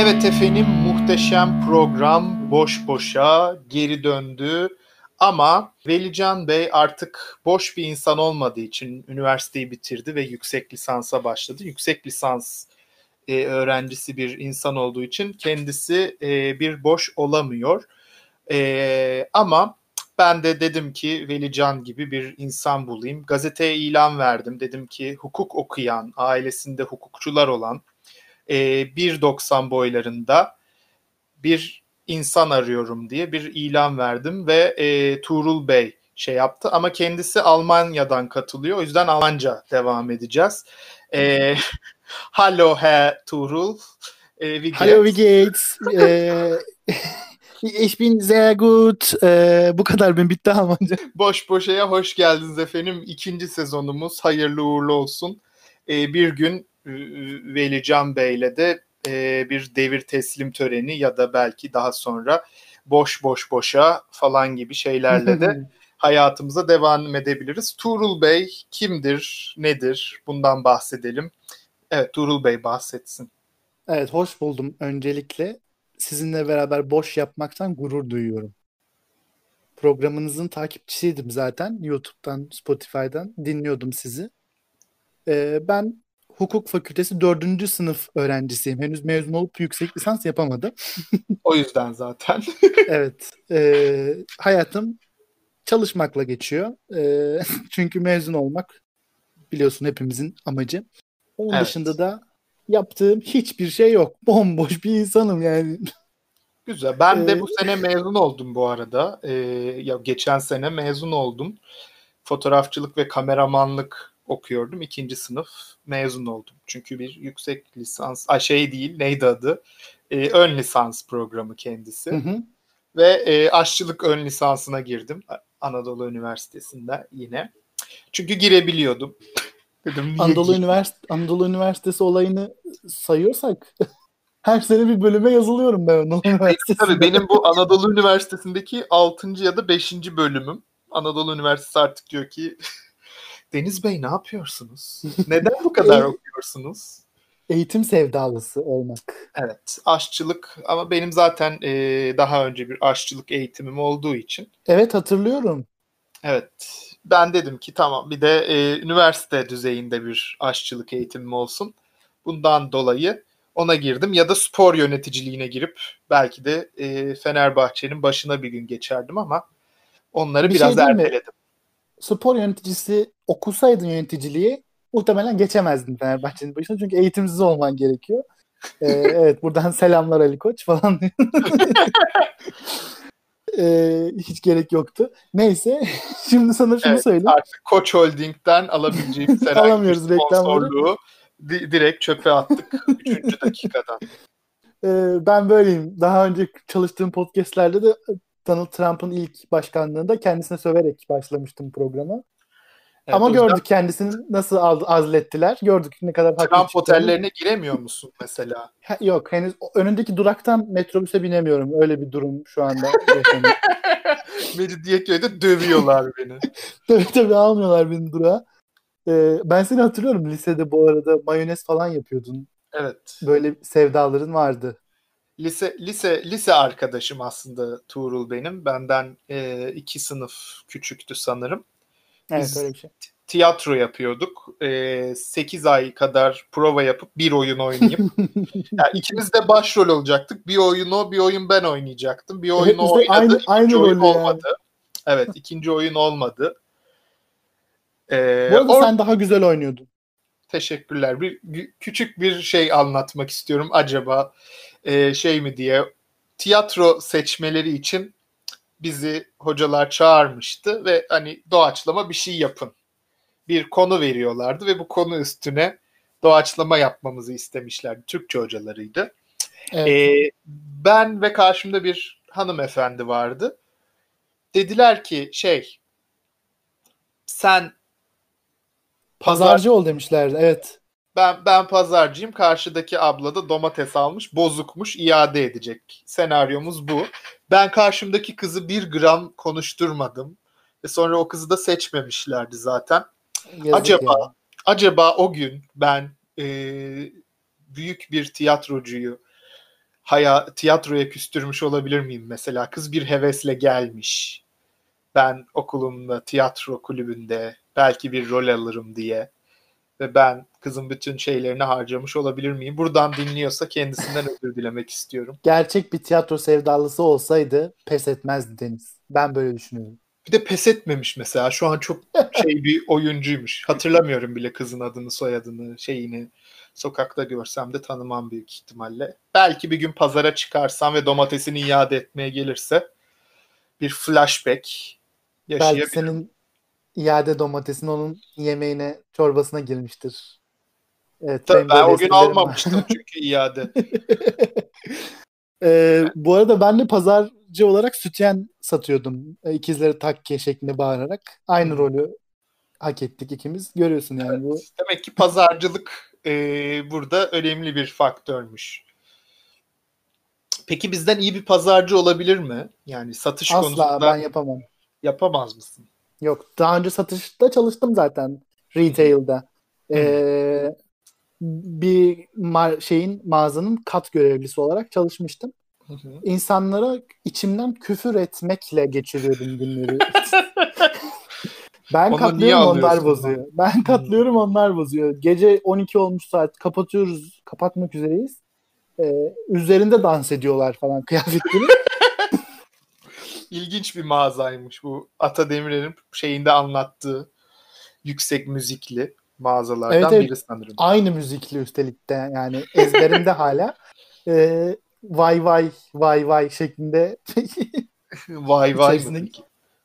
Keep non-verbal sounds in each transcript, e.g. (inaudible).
Evet efendim muhteşem program boş boşa geri döndü. Ama Velican Bey artık boş bir insan olmadığı için üniversiteyi bitirdi ve yüksek lisansa başladı. Yüksek lisans e, öğrencisi bir insan olduğu için kendisi e, bir boş olamıyor. E, ama ben de dedim ki Velican gibi bir insan bulayım. Gazeteye ilan verdim. Dedim ki hukuk okuyan, ailesinde hukukçular olan e, 1.90 boylarında bir insan arıyorum diye bir ilan verdim ve e, Tuğrul Bey şey yaptı ama kendisi Almanya'dan katılıyor. O yüzden Almanca devam edeceğiz. E, (laughs) Hallo Herr Tuğrul. E, wie Hallo, wie geht's? (laughs) İch bin sehr gut. Ee, bu kadar ben bitti Almanca. (laughs) Boş Boşa'ya hoş geldiniz efendim. İkinci sezonumuz hayırlı uğurlu olsun. E, bir gün e, Veli Can Bey'le de e, bir devir teslim töreni ya da belki daha sonra boş boş boşa falan gibi şeylerle de (laughs) hayatımıza devam edebiliriz. Tuğrul Bey kimdir, nedir? Bundan bahsedelim. Evet Tuğrul Bey bahsetsin. Evet hoş buldum öncelikle. Sizinle beraber boş yapmaktan gurur duyuyorum. Programınızın takipçisiydim zaten. YouTube'dan, Spotify'dan dinliyordum sizi. Ee, ben hukuk fakültesi dördüncü sınıf öğrencisiyim. Henüz mezun olup yüksek lisans yapamadım. (laughs) o yüzden zaten. (laughs) evet. E, hayatım çalışmakla geçiyor. E, (laughs) çünkü mezun olmak biliyorsun hepimizin amacı. Onun evet. dışında da yaptığım hiçbir şey yok. Bomboş bir insanım yani. Güzel. Ben de bu sene mezun oldum bu arada. Ee, ya geçen sene mezun oldum. Fotoğrafçılık ve kameramanlık okuyordum. ikinci sınıf mezun oldum. Çünkü bir yüksek lisans, a şey değil neydi adı? Ee, ön lisans programı kendisi. Hı hı. Ve e, aşçılık ön lisansına girdim. Anadolu Üniversitesi'nde yine. Çünkü girebiliyordum. (laughs) Dedim, Anadolu, Üniversite, Anadolu Üniversitesi olayını sayıyorsak (laughs) her sene bir bölüme yazılıyorum ben Anadolu Üniversitesi'nde. Tabii benim bu Anadolu Üniversitesi'ndeki 6. ya da 5. bölümüm. Anadolu Üniversitesi artık diyor ki Deniz Bey ne yapıyorsunuz? Neden bu kadar (laughs) okuyorsunuz? Eğitim sevdalısı olmak. Evet, aşçılık ama benim zaten e, daha önce bir aşçılık eğitimim olduğu için. Evet hatırlıyorum. Evet, ben dedim ki tamam bir de e, üniversite düzeyinde bir aşçılık eğitimim olsun. Bundan dolayı ona girdim ya da spor yöneticiliğine girip belki de e, Fenerbahçe'nin başına bir gün geçerdim ama onları bir biraz şey erteledim spor yöneticisi okusaydın yöneticiliği muhtemelen geçemezdin Fenerbahçe'nin başına. Çünkü eğitimsiz olman gerekiyor. ee, (laughs) evet buradan selamlar Ali Koç falan. (laughs) ee, hiç gerek yoktu. Neyse (laughs) şimdi sana şunu evet, söyleyeyim. Artık Koç Holding'den herhangi bir sponsorluğu di- direkt çöpe attık 3. dakikadan. Ee, ben böyleyim. Daha önce çalıştığım podcastlerde de Donald Trump'ın ilk başkanlığında kendisine söverek başlamıştım programa. Evet, Ama gördük yüzden... kendisini nasıl azlettiler. Gördük ne kadar haklı Trump otellerine giremiyor musun mesela? Ha, yok henüz önündeki duraktan metrobüse binemiyorum. Öyle bir durum şu anda. (laughs) Mecidiyeköy'de dövüyorlar beni. (laughs) tabii tabii almıyorlar beni durağa. Ee, ben seni hatırlıyorum lisede bu arada mayonez falan yapıyordun. Evet. Böyle sevdaların vardı lise lise lise arkadaşım aslında Tuğrul benim. Benden e, iki sınıf küçüktü sanırım. Evet Biz öyle bir şey. Tiyatro yapıyorduk. E, 8 ay kadar prova yapıp bir oyun oynayıp (laughs) yani ikimiz de başrol olacaktık. Bir oyun o, bir oyun ben oynayacaktım. Bir oyun o oynadı, aynı, aynı oyun olmadı. Yani. Evet, ikinci oyun olmadı. (laughs) Ee, Bu arada or- sen daha güzel oynuyordun. Teşekkürler. Bir, bir küçük bir şey anlatmak istiyorum. Acaba e, şey mi diye tiyatro seçmeleri için bizi hocalar çağırmıştı ve hani doğaçlama bir şey yapın. Bir konu veriyorlardı ve bu konu üstüne doğaçlama yapmamızı istemişlerdi. Türkçe hocalarıydı. Evet. Ee, ben ve karşımda bir hanımefendi vardı. Dediler ki şey sen pazarcı ol demişlerdi. Evet ben ben pazarcıyım. Karşıdaki abla da domates almış, bozukmuş, iade edecek. Senaryomuz bu. Ben karşımdaki kızı bir gram konuşturmadım. Ve sonra o kızı da seçmemişlerdi zaten. Yazık acaba ya. acaba o gün ben e, büyük bir tiyatrocuyu haya, tiyatroya küstürmüş olabilir miyim mesela? Kız bir hevesle gelmiş. Ben okulumda tiyatro kulübünde belki bir rol alırım diye ve ben kızın bütün şeylerini harcamış olabilir miyim? Buradan dinliyorsa kendisinden (laughs) özür dilemek istiyorum. Gerçek bir tiyatro sevdalısı olsaydı pes etmezdi Deniz. Ben böyle düşünüyorum. Bir de pes etmemiş mesela. Şu an çok şey (laughs) bir oyuncuymuş. Hatırlamıyorum bile kızın adını, soyadını, şeyini. Sokakta görsem de tanımam büyük ihtimalle. Belki bir gün pazara çıkarsam ve domatesini iade etmeye gelirse bir flashback yaşayabilirim. Belki senin iade domatesin onun yemeğine, çorbasına girmiştir. Evet, Tabii ben o gün almamıştım (laughs) çünkü iade. ee, bu arada ben de pazarcı olarak sütyen satıyordum. İkizleri takke şeklinde bağırarak. Aynı rolü hak ettik ikimiz. Görüyorsun yani evet, bu. Demek ki pazarcılık e, burada önemli bir faktörmüş. Peki bizden iyi bir pazarcı olabilir mi? Yani satış Asla konusunda. Asla ben yapamam. Yapamaz mısın? Yok. Daha önce satışta çalıştım zaten. Retail'da. Ee, bir ma- şeyin mağazanın kat görevlisi olarak çalışmıştım. Hı hı. İnsanlara içimden küfür etmekle geçiriyordum günleri. (laughs) ben Onu katlıyorum onlar bozuyor. Ben katlıyorum onlar bozuyor. Gece 12 olmuş saat kapatıyoruz. Kapatmak üzereyiz. Ee, üzerinde dans ediyorlar falan kıyafetleri. (laughs) İlginç bir mağazaymış bu Ata Demirer'in şeyinde anlattığı yüksek müzikli mağazalardan evet, evet. biri sanırım. Aynı müzikli üstelik de yani ezberimde (laughs) hala. Ee, vay vay vay vay şeklinde. (laughs) vay vay?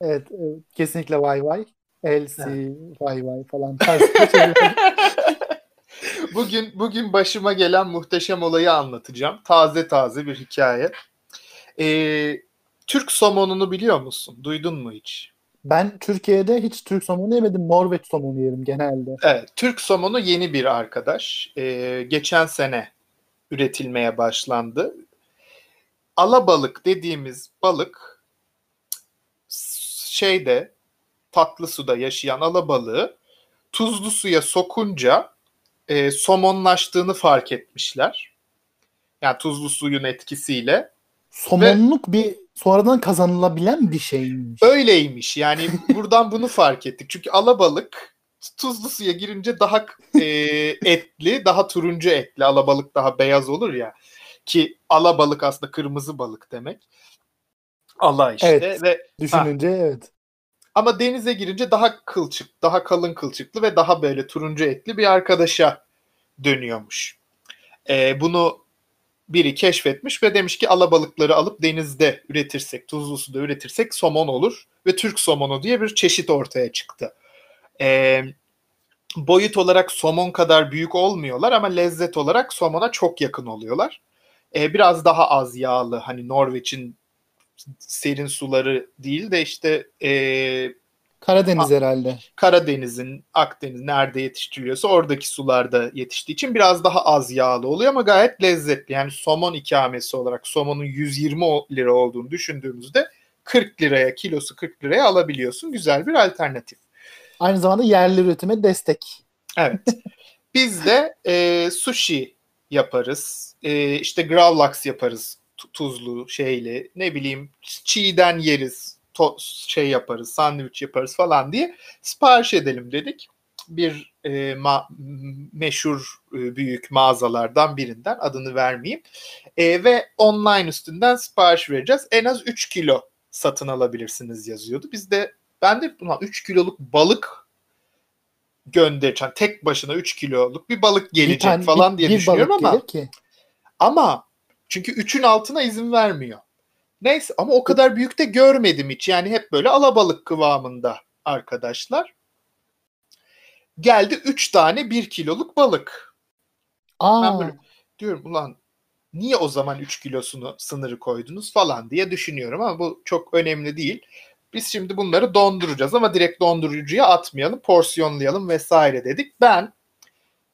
Evet, evet kesinlikle vay vay. Elsi evet. vay vay falan (laughs) bugün bugün başıma gelen muhteşem olayı anlatacağım. Taze taze bir hikaye. Ee, Türk somonunu biliyor musun? Duydun mu hiç? Ben Türkiye'de hiç Türk somonu yemedim. Norveç somonu yerim genelde. Evet, Türk somonu yeni bir arkadaş. Ee, geçen sene üretilmeye başlandı. Alabalık dediğimiz balık şeyde tatlı suda yaşayan alabalığı tuzlu suya sokunca e, somonlaştığını fark etmişler. Yani tuzlu suyun etkisiyle. Somonluk Ve, bir sonradan kazanılabilen bir şeymiş. Öyleymiş. Yani buradan bunu fark ettik. Çünkü alabalık tuzlu suya girince daha e, etli, daha turuncu etli. Alabalık daha beyaz olur ya. Ki alabalık aslında kırmızı balık demek. Ala işte. Evet, ve düşününce ha. evet. Ama denize girince daha kılçık, daha kalın kılçıklı ve daha böyle turuncu etli bir arkadaşa dönüyormuş. Ee, bunu biri keşfetmiş ve demiş ki alabalıkları alıp denizde üretirsek, tuzlu suda üretirsek somon olur ve Türk somonu diye bir çeşit ortaya çıktı. Ee, boyut olarak somon kadar büyük olmuyorlar ama lezzet olarak somona çok yakın oluyorlar. Ee, biraz daha az yağlı hani Norveç'in serin suları değil de işte e, Karadeniz A- herhalde. Karadeniz'in, Akdeniz nerede yetiştiriliyorsa oradaki sularda yetiştiği için biraz daha az yağlı oluyor ama gayet lezzetli. Yani somon ikamesi olarak somonun 120 lira olduğunu düşündüğümüzde 40 liraya, kilosu 40 liraya alabiliyorsun. Güzel bir alternatif. Aynı zamanda yerli üretime destek. Evet. Biz de e, sushi yaparız. E, işte gravlax yaparız tuzlu şeyli. Ne bileyim çiğden yeriz şey yaparız, sandviç yaparız falan diye sipariş edelim dedik. Bir e, ma- meşhur e, büyük mağazalardan birinden adını vermeyeyim. E, ve online üstünden sipariş vereceğiz. En az 3 kilo satın alabilirsiniz yazıyordu. Biz de ben de buna 3 kiloluk balık göndereceğim. Tek başına 3 kiloluk bir balık gelecek bir tane, falan diye bir, bir düşünüyorum ama ki. ama çünkü 3'ün altına izin vermiyor. Neyse ama o kadar büyük de görmedim hiç. Yani hep böyle alabalık kıvamında arkadaşlar. Geldi 3 tane 1 kiloluk balık. Aa. Ben böyle diyorum ulan niye o zaman 3 kilosunu sınırı koydunuz falan diye düşünüyorum ama bu çok önemli değil. Biz şimdi bunları donduracağız ama direkt dondurucuya atmayalım, porsiyonlayalım vesaire dedik. Ben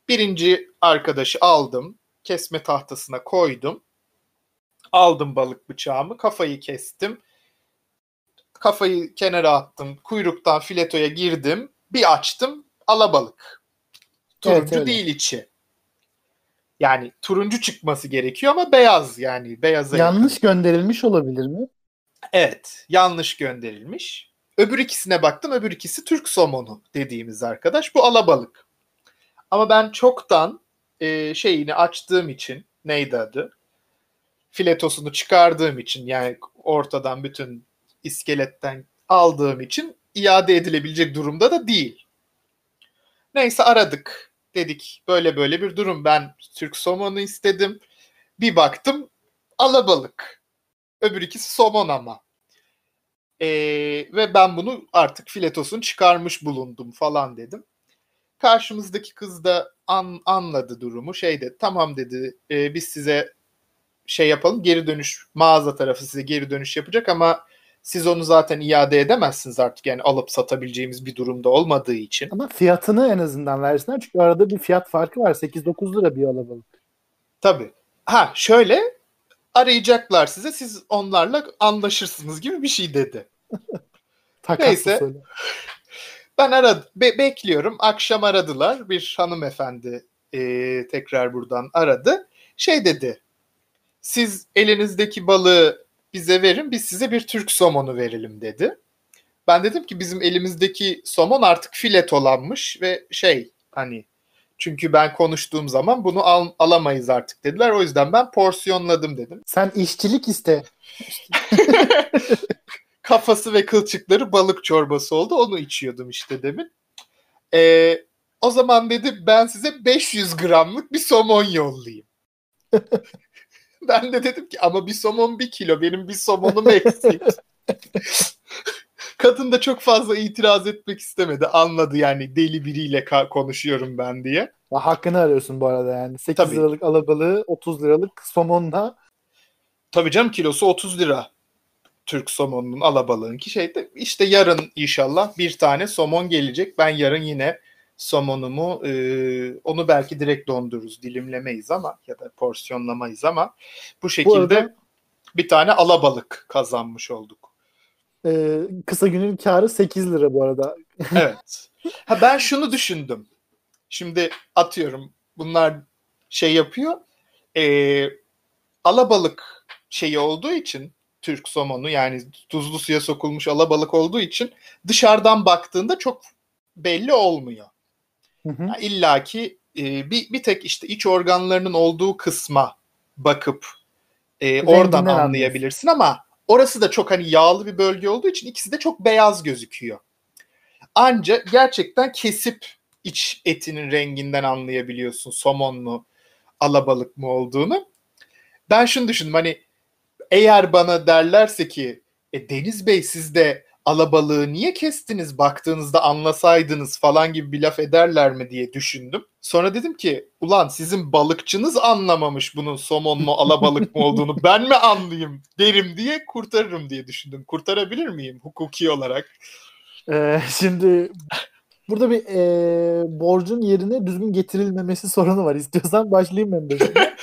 birinci arkadaşı aldım, kesme tahtasına koydum. Aldım balık bıçağımı, kafayı kestim. Kafayı kenara attım. Kuyruktan filetoya girdim. Bir açtım. Alabalık. Turuncu evet, değil içi. Yani turuncu çıkması gerekiyor ama beyaz yani beyaza Yanlış yakın. gönderilmiş olabilir mi? Evet, yanlış gönderilmiş. Öbür ikisine baktım. Öbür ikisi Türk somonu dediğimiz arkadaş. Bu alabalık. Ama ben çoktan e, şeyini açtığım için neydi adı? Filetosunu çıkardığım için yani ortadan bütün iskeletten aldığım için iade edilebilecek durumda da değil. Neyse aradık. Dedik böyle böyle bir durum. Ben Türk somonu istedim. Bir baktım alabalık. Öbür ikisi somon ama. Ee, ve ben bunu artık filetosunu çıkarmış bulundum falan dedim. Karşımızdaki kız da an, anladı durumu. Şey dedi tamam dedi e, biz size şey yapalım geri dönüş mağaza tarafı size geri dönüş yapacak ama siz onu zaten iade edemezsiniz artık yani alıp satabileceğimiz bir durumda olmadığı için. Ama fiyatını en azından versinler çünkü arada bir fiyat farkı var 8-9 lira bir alabalık. Tabii. Ha şöyle arayacaklar size siz onlarla anlaşırsınız gibi bir şey dedi. (laughs) Neyse. Söyle. (laughs) Ben aradım. Be- bekliyorum. Akşam aradılar. Bir hanımefendi e, tekrar buradan aradı. Şey dedi. Siz elinizdeki balığı bize verin. Biz size bir Türk somonu verelim dedi. Ben dedim ki bizim elimizdeki somon artık filetolanmış ve şey hani çünkü ben konuştuğum zaman bunu al, alamayız artık dediler. O yüzden ben porsiyonladım dedim. Sen işçilik iste. (laughs) kafası ve kılçıkları balık çorbası oldu. Onu içiyordum işte demin. Ee, o zaman dedi ben size 500 gramlık bir somon yollayayım. (laughs) (laughs) ben de dedim ki ama bir somon bir kilo. Benim bir somonum eksik. (laughs) Kadın da çok fazla itiraz etmek istemedi. Anladı yani deli biriyle konuşuyorum ben diye. Ya, hakkını arıyorsun bu arada yani. 8 Tabii. liralık alabalığı 30 liralık somonla. Tabii canım kilosu 30 lira. Türk somonunun alabalığın ki şeyde işte yarın inşallah bir tane somon gelecek. Ben yarın yine somonumu e, onu belki direkt dondururuz dilimlemeyiz ama ya da porsiyonlamayız ama bu şekilde bu arada, bir tane alabalık kazanmış olduk. E, kısa günün karı 8 lira bu arada. evet. Ha ben şunu düşündüm. Şimdi atıyorum bunlar şey yapıyor. E, alabalık şeyi olduğu için Türk somonu yani tuzlu suya sokulmuş alabalık olduğu için dışarıdan baktığında çok belli olmuyor. Hı hı. Yani İlla ki e, bir, bir tek işte iç organlarının olduğu kısma bakıp e, oradan anlayabilirsin ama orası da çok hani yağlı bir bölge olduğu için ikisi de çok beyaz gözüküyor. Ancak gerçekten kesip iç etinin renginden anlayabiliyorsun somon mu alabalık mı olduğunu. Ben şunu düşündüm hani eğer bana derlerse ki e, Deniz Bey siz de alabalığı niye kestiniz baktığınızda anlasaydınız falan gibi bir laf ederler mi diye düşündüm. Sonra dedim ki ulan sizin balıkçınız anlamamış bunun somon mu alabalık mı olduğunu ben mi anlayayım derim diye kurtarırım diye düşündüm. Kurtarabilir miyim hukuki olarak? Ee, şimdi burada bir e, borcun yerine düzgün getirilmemesi sorunu var. İstiyorsan başlayayım ben de. (laughs)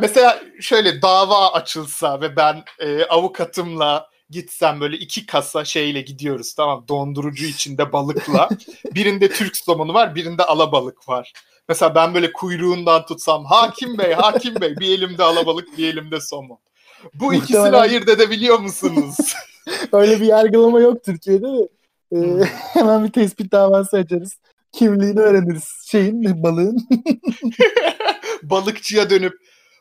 mesela şöyle dava açılsa ve ben e, avukatımla gitsem böyle iki kasa şeyle gidiyoruz tamam dondurucu içinde balıkla. birinde Türk somonu var birinde alabalık var. Mesela ben böyle kuyruğundan tutsam hakim bey hakim bey bir elimde alabalık bir elimde somon. Bu ikisini ayırt edebiliyor musunuz? (laughs) Öyle bir yargılama yok Türkiye'de de. Ee, hmm. (laughs) hemen bir tespit davası açarız. Kimliğini öğreniriz şeyin balığın. (laughs) Balıkçıya dönüp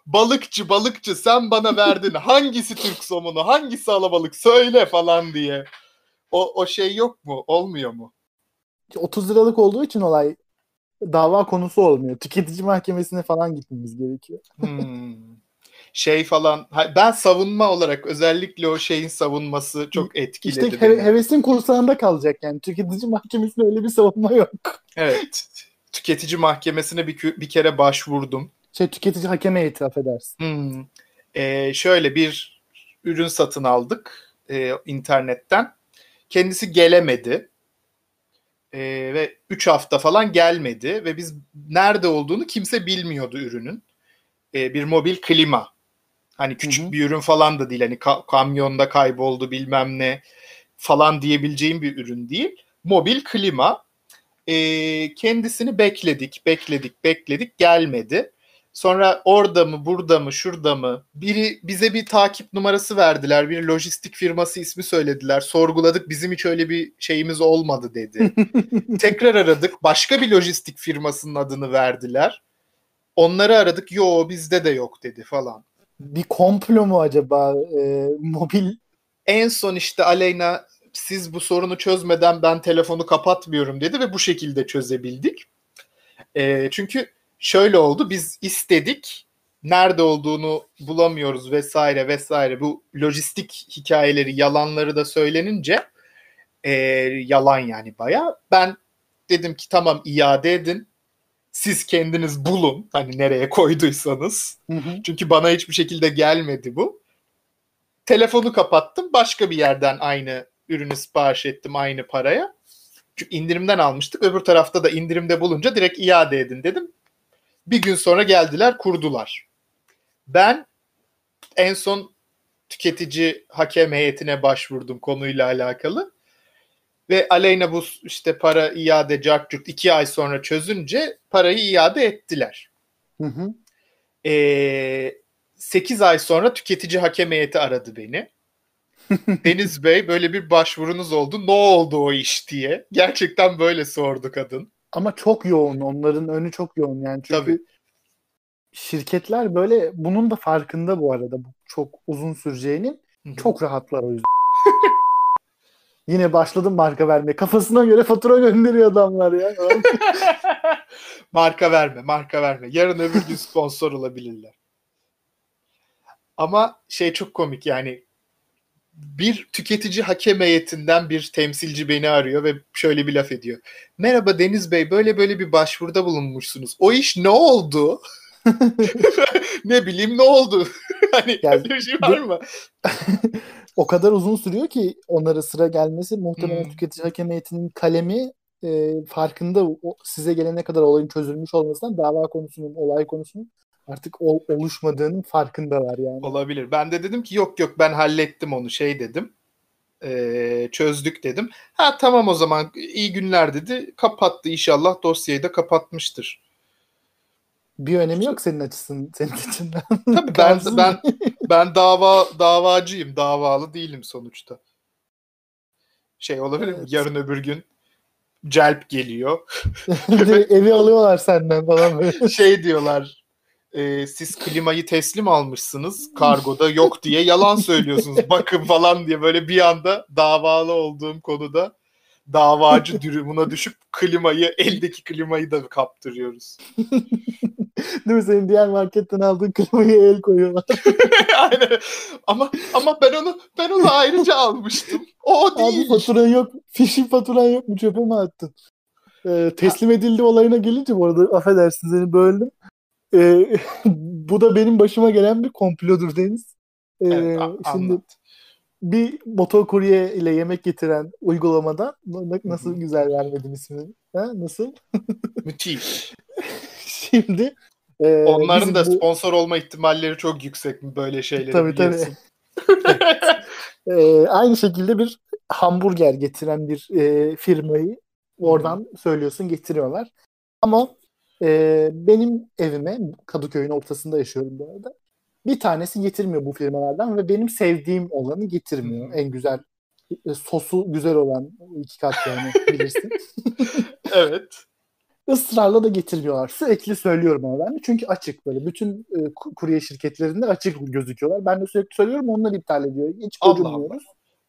balıkçı balıkçı sen bana verdin (laughs) hangisi Türk somonu hangisi alabalık söyle falan diye. O, o şey yok mu olmuyor mu? 30 liralık olduğu için olay dava konusu olmuyor. Tüketici mahkemesine falan gitmemiz gerekiyor. Hmm. Şey falan ben savunma olarak özellikle o şeyin savunması çok etkiledi. İşte he- hevesin kursağında kalacak yani. Tüketici mahkemesinde öyle bir savunma yok. Evet. Tüketici mahkemesine bir, bir kere başvurdum şey tüketici hakeme itiraf edersin. Hmm. Ee, şöyle bir ürün satın aldık e, internetten. Kendisi gelemedi. E, ve 3 hafta falan gelmedi ve biz nerede olduğunu kimse bilmiyordu ürünün. E, bir mobil klima. Hani küçük Hı-hı. bir ürün falan da değil. Hani ka- kamyonda kayboldu bilmem ne falan diyebileceğim bir ürün değil. Mobil klima. E, kendisini bekledik, bekledik, bekledik gelmedi. Sonra orada mı, burada mı, şurada mı? Biri bize bir takip numarası verdiler. Bir lojistik firması ismi söylediler. Sorguladık. Bizim hiç öyle bir şeyimiz olmadı dedi. (laughs) Tekrar aradık. Başka bir lojistik firmasının adını verdiler. Onları aradık. Yo bizde de yok dedi falan. Bir komplo mu acaba? Ee, mobil En son işte Aleyna siz bu sorunu çözmeden ben telefonu kapatmıyorum dedi ve bu şekilde çözebildik. Ee, çünkü şöyle oldu. Biz istedik. Nerede olduğunu bulamıyoruz vesaire vesaire. Bu lojistik hikayeleri, yalanları da söylenince e, yalan yani baya. Ben dedim ki tamam iade edin. Siz kendiniz bulun. Hani nereye koyduysanız. Hı hı. Çünkü bana hiçbir şekilde gelmedi bu. Telefonu kapattım. Başka bir yerden aynı ürünü sipariş ettim aynı paraya. Çünkü indirimden almıştık. Öbür tarafta da indirimde bulunca direkt iade edin dedim. Bir gün sonra geldiler kurdular. Ben en son tüketici hakem heyetine başvurdum konuyla alakalı. Ve Aleyna bu işte para iade cartçurt iki ay sonra çözünce parayı iade ettiler. Hı hı. Ee, 8 ay sonra tüketici hakem heyeti aradı beni. (laughs) Deniz Bey böyle bir başvurunuz oldu. Ne oldu o iş diye. Gerçekten böyle sordu kadın. Ama çok yoğun. Onların önü çok yoğun yani. Çünkü Tabii. şirketler böyle bunun da farkında bu arada. Bu çok uzun süreceğinin. Çok rahatlar o yüzden. (laughs) Yine başladım marka vermeye. Kafasına göre fatura gönderiyor adamlar ya. (laughs) marka verme, marka verme. Yarın öbür gün sponsor olabilirler. Ama şey çok komik yani bir tüketici hakem heyetinden bir temsilci beni arıyor ve şöyle bir laf ediyor. Merhaba Deniz Bey böyle böyle bir başvuruda bulunmuşsunuz. O iş ne oldu? (laughs) (laughs) ne bileyim ne oldu? (laughs) hani Yani bir şey var mı? o kadar uzun sürüyor ki onlara sıra gelmesi muhtemelen Hmm. tüketici hakem heyetinin kalemi e, farkında o, size gelene kadar olayın çözülmüş olmasından dava konusunun, olay konusunun artık ol- oluşmadığının farkındalar yani. Olabilir. Ben de dedim ki yok yok ben hallettim onu şey dedim. Ee, çözdük dedim. Ha tamam o zaman iyi günler dedi. Kapattı inşallah dosyayı da kapatmıştır. Bir önemi yok senin açısın, senin açından. (laughs) Tabii ben ben ben dava davacıyım. Davalı değilim sonuçta. Şey olabilir mi? Evet. Yarın öbür gün celp geliyor. (laughs) Evi alıyorlar senden falan böyle. Şey diyorlar. E, siz klimayı teslim almışsınız kargoda yok diye yalan söylüyorsunuz. (laughs) Bakın falan diye böyle bir anda davalı olduğum konuda davacı durumuna düşüp klimayı eldeki klimayı da kaptırıyoruz. Değil mi? Senin diğer marketten aldığın klimayı el koyuyorlar. (laughs) Aynen. Ama ama ben onu ben onu ayrıca almıştım. O Abi değil. faturan yok. Fişin faturan yok mu? Çöpe mi attın? Ee, teslim edildi olayına gelince bu arada affedersin seni böldüm. Ee, (laughs) bu da benim başıma gelen bir komplodur Deniz. Ee, Evet, a- şimdi anlat. bir motokurye ile yemek getiren uygulamada bak nasıl Hı hı. güzel vermedim ismini. Ha, nasıl? (laughs) Müthiş. Şimdi e, Onların da bu- sponsor olma ihtimalleri çok yüksek mi böyle şeyleri Tabii, tabii. biliyorsun. (laughs) e, aynı şekilde bir hamburger getiren bir e, firmayı oradan söylüyorsun getiriyorlar. Ama e, benim evime Kadıköy'ün ortasında yaşıyorum bu arada. Bir tanesi getirmiyor bu firmalardan ve benim sevdiğim olanı getirmiyor. Hı. En güzel e, sosu güzel olan iki kat yani (laughs) bilirsin. evet. Israrla da getirmiyorlar. Sürekli söylüyorum ama ben de. Çünkü açık böyle. Bütün e, ku- kurye şirketlerinde açık gözüküyorlar. Ben de sürekli söylüyorum onlar iptal ediyor. Hiç Allah gocunmuyoruz.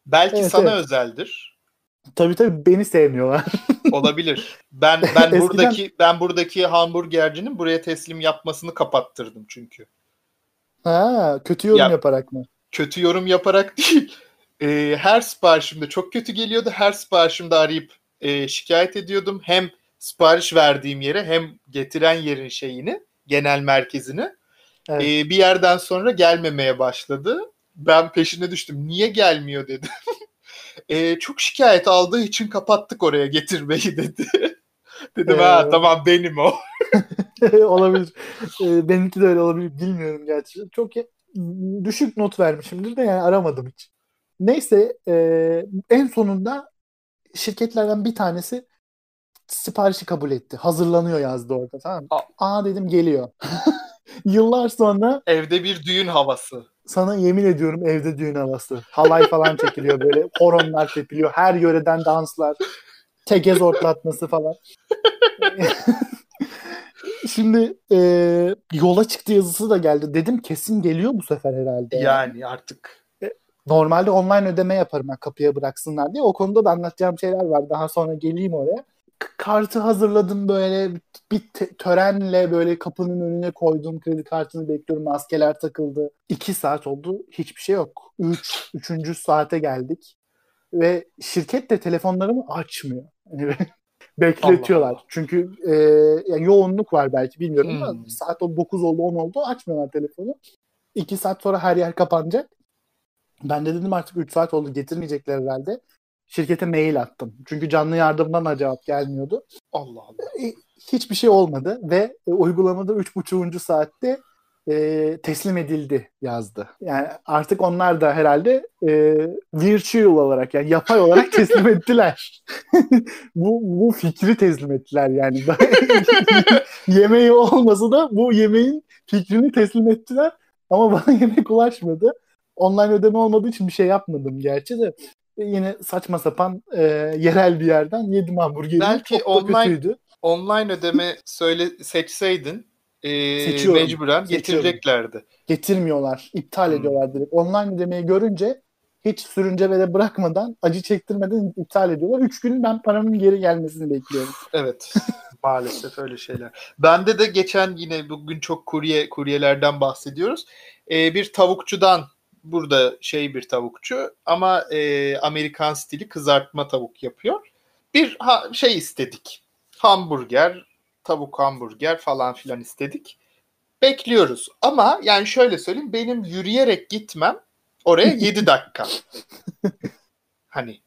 Belki Evet, sana evet. özeldir. Tabii tabii beni sevmiyorlar. (laughs) Olabilir. Ben ben Eskiden- buradaki ben buradaki hamburgercinin buraya teslim yapmasını kapattırdım çünkü. ha, kötü yorum Ya- yaparak mı? Kötü yorum yaparak değil. (laughs) Ee, her siparişimde çok kötü geliyordu. Her siparişimde arayıp e, şikayet ediyordum. Hem sipariş verdiğim yere hem getiren yerin şeyini, genel merkezini. Evet. Ee, bir yerden sonra gelmemeye başladı. Ben peşine düştüm. Niye gelmiyor dedim. (laughs) Ee, çok şikayet aldığı için kapattık oraya getirmeyi (laughs) dedi. Dedim ha Ee, tamam benim o. (laughs) olabilir. E, benimki de öyle olabilir. Bilmiyorum gerçi. Çok düşük not vermişimdir de yani aramadım hiç. Neyse e, en sonunda şirketlerden bir tanesi siparişi kabul etti. Hazırlanıyor yazdı orada tamam mı? Aa. Aa dedim geliyor. (laughs) Yıllar sonra Evde bir düğün havası. Sana yemin ediyorum evde düğün havası. Halay falan çekiliyor böyle. Horonlar tepiliyor. Her yöreden danslar. Tekez ortlatması falan. (laughs) Şimdi e, yola çıktı yazısı da geldi. Dedim kesin geliyor bu sefer herhalde. Yani artık Normalde online ödeme yaparım ben kapıya bıraksınlar diye. O konuda da anlatacağım şeyler var. Daha sonra geleyim oraya. Kartı hazırladım böyle bir törenle böyle kapının önüne koydum. Kredi kartını bekliyorum. Maskeler takıldı. İki saat oldu. Hiçbir şey yok. Üç, üçüncü saate geldik. Ve şirket de telefonlarımı açmıyor. Yani (laughs) bekletiyorlar. Allah Allah. Çünkü e, yani yoğunluk var belki bilmiyorum ama Hmm. saat o 9 oldu 10 oldu açmıyorlar telefonu. 2 saat sonra her yer kapanacak. Ben de dedim artık 3 saat oldu getirmeyecekler herhalde. Şirkete mail attım. Çünkü canlı yardımdan da cevap gelmiyordu. Allah Allah. E, hiçbir şey olmadı ve e, uygulamada 3.5. saatte e, teslim edildi yazdı. Yani artık onlar da herhalde e, virtual olarak yani yapay olarak (laughs) teslim ettiler. (laughs) bu, bu fikri teslim ettiler yani. (laughs) Yemeği olmasa da bu yemeğin fikrini teslim ettiler ama bana yemek ulaşmadı. Online ödeme olmadığı için bir şey yapmadım gerçi de. E, Yine saçma sapan e, yerel bir yerden yedim hamburgeri. Belki Çok online- kötüydü. Online ödeme söyle seçseydin e, Seçiyorum. mecburen Seçiyorum. getireceklerdi. getirmiyorlar. iptal Hmm. ediyorlar direkt. Online ödemeyi görünce hiç sürünce ve de bırakmadan, acı çektirmeden iptal ediyorlar. Üç gün ben paramın geri gelmesini bekliyorum. (laughs) Evet. Maalesef öyle şeyler. Bende de geçen yine bugün çok kurye kuryelerden bahsediyoruz. Ee, bir tavukçudan burada şey bir tavukçu ama e, Amerikan stili kızartma tavuk yapıyor. Bir ha, şey istedik. Hamburger, tavuk hamburger falan filan istedik. Bekliyoruz. Ama yani şöyle söyleyeyim benim yürüyerek gitmem oraya (laughs) 7 dakika. hani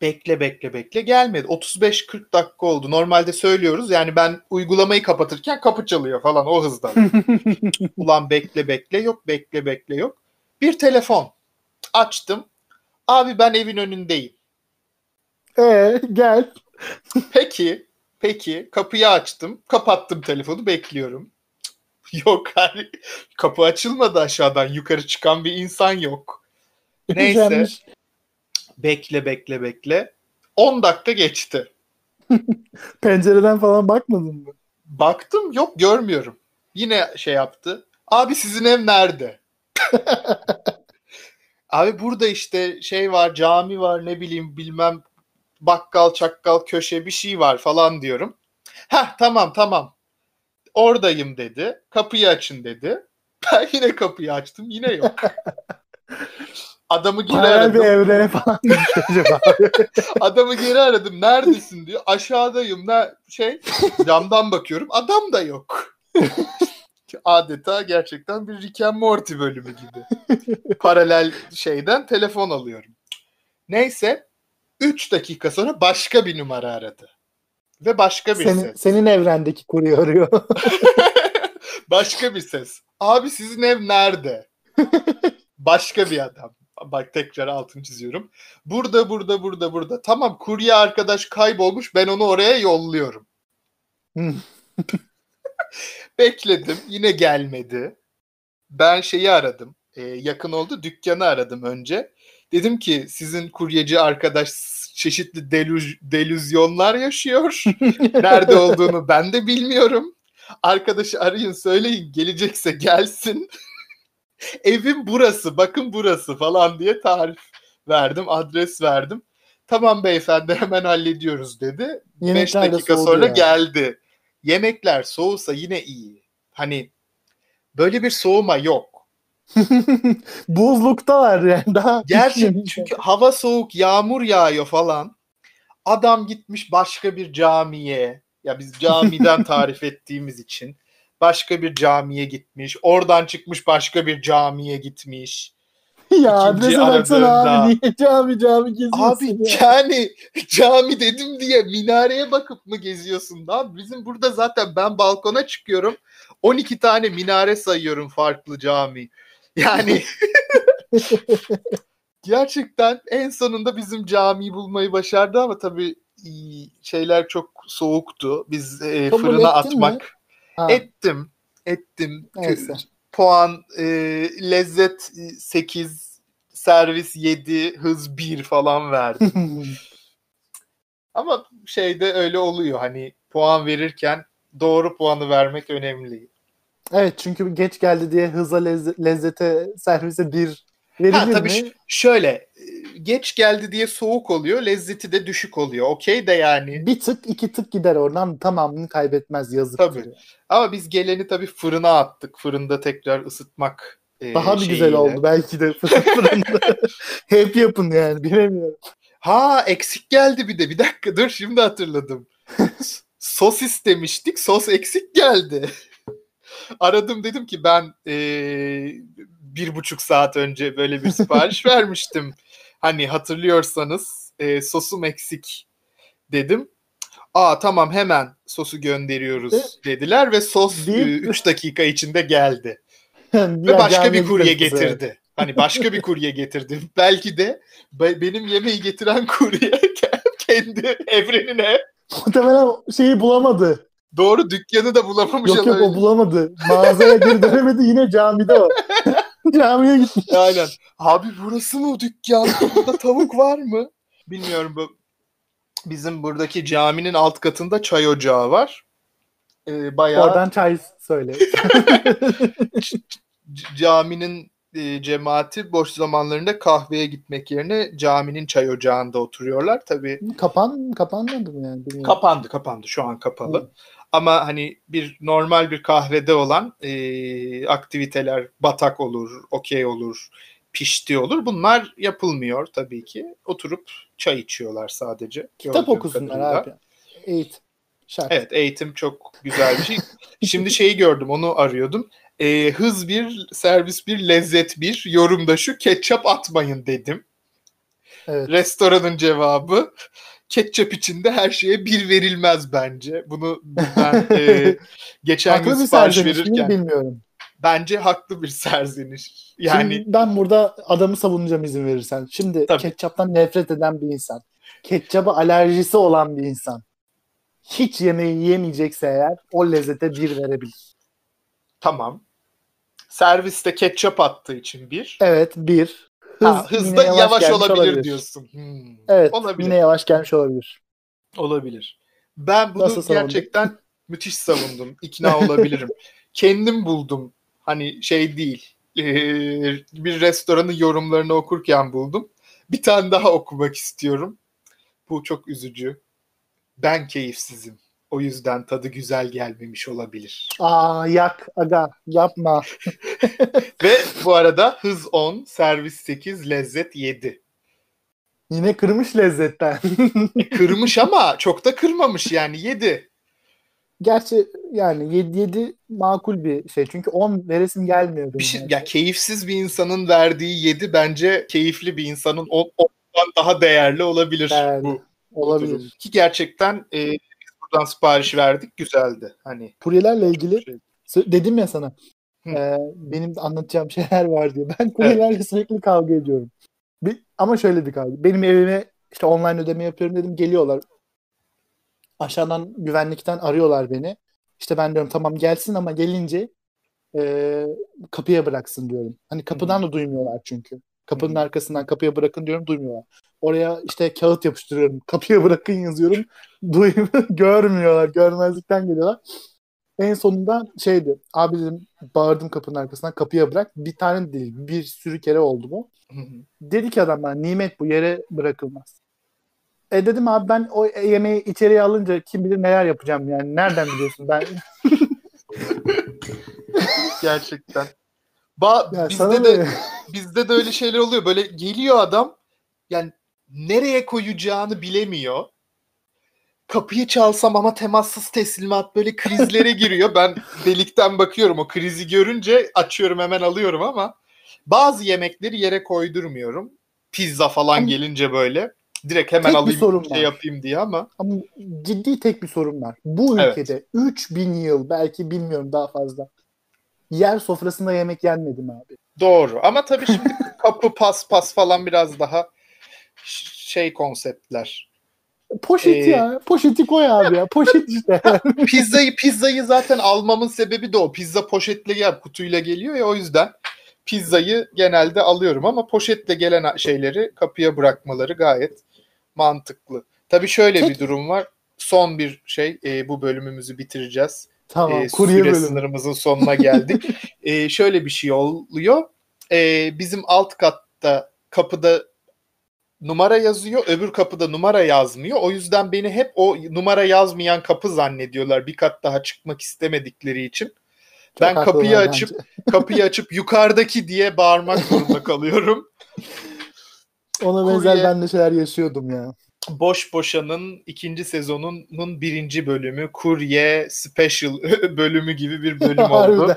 bekle bekle bekle gelmedi. 35-40 dakika oldu. Normalde söylüyoruz. Yani ben uygulamayı kapatırken kapı çalıyor falan o hızda. (laughs) Ulan bekle bekle yok bekle bekle yok. Bir telefon açtım. Abi ben evin önündeyim. Ee, gel. (laughs) Peki peki kapıyı açtım. Kapattım telefonu bekliyorum. (laughs) Yok hani kapı açılmadı aşağıdan yukarı çıkan bir insan yok. Neyse Güzelmiş. bekle bekle bekle. 10 dakika geçti. (laughs) Pencereden falan bakmadın mı? Baktım yok görmüyorum. Yine şey yaptı. Abi sizin ev nerede? (laughs) Abi burada işte şey var cami var ne bileyim bilmem bakkal çakkal köşe bir şey var falan diyorum. Heh tamam tamam oradayım dedi. Kapıyı açın dedi. (laughs) Ben yine kapıyı açtım yine yok. (laughs) Adamı geri Paralel bir aradım. evrene falan acaba? Adamı geri aradım. Neredesin diyor. Aşağıdayım. Ne şey camdan bakıyorum. Adam da yok. Adeta gerçekten bir Rick and Morty bölümü gibi. (laughs) Paralel şeyden telefon alıyorum. Neyse 3 dakika sonra başka bir numara aradı. Ve başka bir senin, ses. senin evrendeki kurye arıyor. (laughs) Başka bir ses. Abi sizin ev nerede? (laughs) Başka bir adam. Bak tekrar altını çiziyorum. Burada burada burada burada. Tamam kurye arkadaş kaybolmuş ben onu oraya yolluyorum. Bekledim yine gelmedi. Ben şeyi aradım. Ee, yakın oldu dükkanı aradım önce. Dedim ki sizin kuryeci arkadaş çeşitli delüz- delüzyonlar yaşıyor. (laughs) Nerede olduğunu ben de bilmiyorum. Arkadaşı arayın söyleyin gelecekse gelsin. (laughs) Evim burası bakın burası falan diye tarif verdim adres verdim. Tamam beyefendi hemen hallediyoruz dedi. 5 Yemekler de dakika sonra ya. geldi. Yemekler soğusa yine iyi. Hani böyle bir soğuma yok. (laughs) Buzluktalar yani. Daha (laughs) pişmemiş. çünkü hava soğuk, yağmur yağıyor falan. Adam gitmiş başka bir camiye. Ya biz camiden (laughs) tarif ettiğimiz için başka bir camiye gitmiş. Oradan çıkmış başka bir camiye gitmiş. Ya adrese baksana abi. Niye cami cami geziyorsun Abi ya? yani cami dedim diye minareye bakıp mı geziyorsun lan? Bizim burada zaten ben balkona çıkıyorum. 12 tane minare sayıyorum farklı cami. Yani (laughs) gerçekten en sonunda bizim camiyi bulmayı başardı ama tabii şeyler çok soğuktu. Biz e, Kabul fırına atmak mi? Ha. ettim. ettim. Neyse. Puan e, lezzet 8, servis 7, hız 1 falan verdim. (laughs) Ama şeyde öyle oluyor hani puan verirken doğru puanı vermek önemli. evet çünkü geç geldi diye hıza lezze- lezzete servise bir verilir Ha tabii mi? ş- şöyle e, geç geldi diye soğuk oluyor, lezzeti de düşük oluyor. Okey de yani. Bir tık iki tık gider oradan tamamını kaybetmez yazık. Tabii. Ama biz geleni tabii fırına attık. Fırında tekrar ısıtmak e, Daha bir güzel oldu belki de (laughs) fırında. Hep yapın yani bilemiyorum. Ha eksik geldi bir de. Bir dakika dur şimdi hatırladım. (laughs) sos istemiştik. Sos eksik geldi. Aradım dedim ki ben e, bir buçuk saat önce böyle bir sipariş (laughs) vermiştim. Hani hatırlıyorsanız e, sosum eksik dedim. Aa tamam hemen sosu gönderiyoruz dediler ve sos Değil. 3 dakika içinde geldi. (laughs) Ve başka bir kurye getirdi. Hani başka bir kurye getirdi. (laughs) Belki de be- benim yemeği getiren kurye (laughs) kendi evrenine Muhtemelen şeyi bulamadı. doğru dükkanı da bulamamış Yok yok o bulamadı. Mağazaya geri dönemedi yine camide o. Camiye gitti. Aynen. Abi burası mı o dükkan? Burada tavuk var mı? Bilmiyorum bu. Bizim buradaki caminin alt katında çay ocağı var. Ee, bayağı Oradan çay söyle. (laughs) c- caminin e, cemaati boş zamanlarında kahveye gitmek yerine caminin çay ocağında oturuyorlar. Tabii Kapan kapanmadı mı yani? Bilmiyorum. kapandı kapandı şu an kapalı. Hı. Ama hani bir normal bir kahvede olan e, aktiviteler batak olur, okey olur, pişti olur. Bunlar yapılmıyor tabii ki. Oturup çay içiyorlar sadece. Kitap okusunlar kadarıyla. abi. Eğit. Şart. Evet eğitim çok güzel bir şey. (laughs) Şimdi şeyi gördüm onu arıyordum. E, hız bir, servis bir, lezzet bir. Yorumda şu ketçap atmayın dedim. Evet. Restoranın cevabı ketçap içinde her şeye bir verilmez bence. Bunu ben (laughs) e, geçen gün sipariş verirken bilmiyorum. Bence haklı bir (laughs) serzeniş. Yani Şimdi ben burada adamı savunacağım izin verirsen. Şimdi Tabii. ketçaptan nefret eden bir insan. Ketçaba alerjisi olan bir insan. Hiç yemeği yiyemeyecekse eğer o lezzete bir verebilir. tamam. Serviste ketçap attığı için bir. Evet bir. Hız Ha, hızda yavaş, gelmiş olabilir, diyorsun. Hmm. Evet Olabilir. yine yavaş gelmiş olabilir. Olabilir. Ben bunu Nasıl gerçekten müthiş savundum. İkna olabilirim. (laughs) Kendim buldum. Hani şey değil. Ee, bir restoranın yorumlarını okurken buldum. Bir tane daha okumak istiyorum. Bu çok üzücü. Ben keyifsizim. O yüzden tadı güzel gelmemiş olabilir. Aa yak aga yapma. (laughs) Ve bu arada hız 10, servis 8, lezzet 7. Yine kırmış lezzetten. Kırmış ama çok da kırmamış yani 7. Gerçi yani 7 7 makul bir şey. Çünkü 10 veresim gelmiyor. Bir şey, yani. ya keyifsiz bir insanın verdiği 7 bence keyifli bir insanın 10 ondan daha değerli olabilir Değerli. bu, bu Olabilir. durum. Ki gerçekten e, biz buradan sipariş verdik güzeldi. Hani Kuryelerle ilgili şey. Dedim ya sana. Hı. e, benim anlatacağım (laughs) şeyler var diye. Ben kuryelerle sürekli kavga ediyorum. Bir, ama şöyle bir kavga. Benim evime işte online ödeme yapıyorum dedim. Geliyorlar. Aşağıdan güvenlikten arıyorlar beni. İşte ben diyorum tamam gelsin ama gelince e, kapıya bıraksın diyorum. Hani kapıdan da duymuyorlar çünkü. Kapının arkasından kapıya bırakın diyorum duymuyorlar. Oraya işte kağıt yapıştırıyorum. (laughs) Kapıya bırakın yazıyorum. Duymuyor, (laughs) görmüyorlar. Görmezlikten geliyorlar. En sonunda şeydi. Abi dedim bağırdım kapının arkasından kapıya bırak. Bir tane değil bir sürü kere oldu bu. Dedi ki adam bana nimet bu yere bırakılmaz. E dedim abi ben o yemeği içeriye alınca kim bilir neler yapacağım yani. Nereden biliyorsun ben? (laughs) gerçekten. Ba- Ya bizde de bizde de öyle şeyler oluyor. Böyle geliyor adam yani nereye koyacağını bilemiyor. Kapıyı çalsam ama temassız teslimat böyle krizlere (laughs) giriyor. Ben delikten bakıyorum o krizi görünce açıyorum hemen alıyorum ama bazı yemekleri yere koydurmuyorum. Pizza falan Ama- gelince böyle direkt hemen Tek bir alayım sorun şey var. yapayım diye ama Ama ciddi tek bir sorun var. Bu Evet. ülkede 3000 yıl belki bilmiyorum daha fazla. Yer sofrasında yemek yenmedi mi abi? doğru. Ama tabii şimdi (laughs) kapı pas pas falan biraz daha şey konseptler. Poşet Ee, ya. Poşeti koy abi ya. Poşet işte. (laughs) pizzayı pizzayı zaten almamın sebebi de o. Pizza poşetle gel kutuyla geliyor ya o yüzden pizzayı genelde alıyorum ama poşetle gelen şeyleri kapıya bırakmaları gayet mantıklı. Tabii şöyle Tek- bir durum var. Son bir şey e, bu bölümümüzü bitireceğiz. tamam. E, kurye süre bölümü. sınırımızın sonuna geldik. (laughs) E, şöyle bir şey oluyor. E, bizim alt katta kapıda numara yazıyor. Öbür kapıda numara yazmıyor. O yüzden beni hep o numara yazmayan kapı zannediyorlar. Bir kat daha çıkmak istemedikleri için. Çok ben kapıyı bence. açıp kapıyı açıp yukarıdaki diye bağırmak (laughs) zorunda kalıyorum. Ona benzer ben de şeyler yaşıyordum ya. Boş Boşan'ın ikinci sezonunun birinci bölümü Kurye Special (laughs) bölümü gibi bir bölüm (laughs) oldu.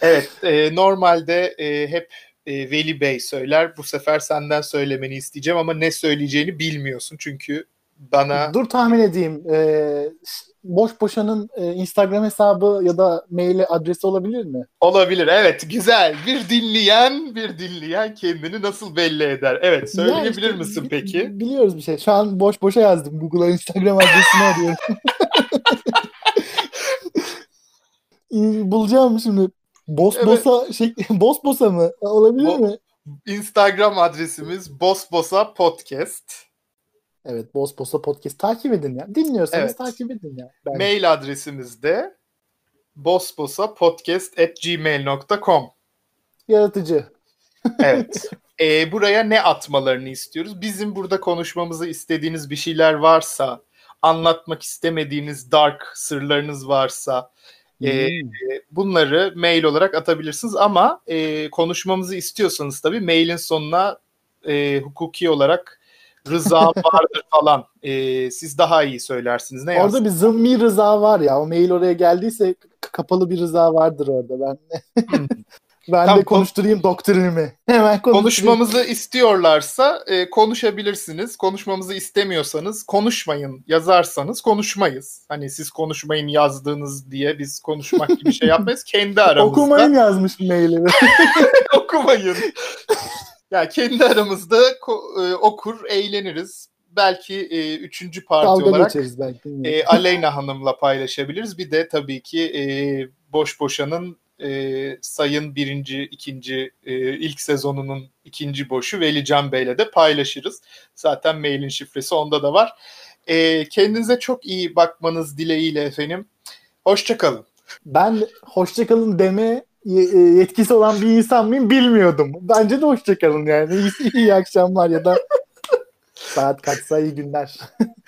Evet, e, normalde e, hep e, Veli Bey söyler. Bu sefer senden söylemeni isteyeceğim ama ne söyleyeceğini bilmiyorsun çünkü bana Dur tahmin edeyim. Ee, Boş Boşan'ın e, Instagram hesabı ya da mail adresi olabilir mi? olabilir. Evet, güzel. Bir dinleyen, bir dinleyen kendini nasıl belli eder? Evet, söyleyebilir Ya işte misin peki? Biliyoruz bir şey. Şu an boş boşa yazdım. Google'a Instagram adresini arıyorum. Bulacağım şimdi. Bos Evet. bosa şey (laughs) bos bosa mı? Olabilir Bo- mi? Instagram adresimiz Bosbosa Podcast. Evet, Bos Bosa Podcast takip edin ya. Dinliyorsanız Evet. takip edin ya. Ben Mail adresimiz de bosbosapodcast@gmail.com. yaratıcı. Evet. (laughs) Ee, buraya ne atmalarını istiyoruz? Bizim burada konuşmamızı istediğiniz bir şeyler varsa, anlatmak istemediğiniz dark sırlarınız varsa e, Hmm. bunları mail olarak atabilirsiniz. Ama e, konuşmamızı istiyorsanız tabii mailin sonuna e, hukuki olarak rıza vardır falan. E, siz daha iyi söylersiniz. Ne Orada bir zımmi rıza var ya. O mail oraya geldiyse kapalı bir rıza vardır orada. Ben (laughs) ben Tamam, de konuşturayım doktrinimi. (laughs) Hemen. Konuşmamızı istiyorlarsa e, konuşabilirsiniz. Konuşmamızı istemiyorsanız konuşmayın yazarsanız konuşmayız. Hani siz konuşmayın yazdığınız diye biz konuşmak gibi şey yapmayız. (laughs) Kendi aramızda Okumayın yazmış maili. okumayın. Ya kendi aramızda ko- e, okur, eğleniriz. Belki e, üçüncü parti Dalga olarak belki. e, Aleyna Hanım'la paylaşabiliriz. Bir de tabii ki e, Boş Boşan'ın e, sayın birinci, ikinci, e, ilk sezonunun ikinci boşu Veli Can Bey'le de paylaşırız. Zaten mailin şifresi onda da var. E, kendinize çok iyi bakmanız dileğiyle efendim. Hoşçakalın. Ben hoşçakalın deme yetkisi olan bir insan mıyım bilmiyordum. Bence de hoşçakalın yani. İyi, (laughs) iyi akşamlar ya da saat kaçsa iyi günler. (laughs)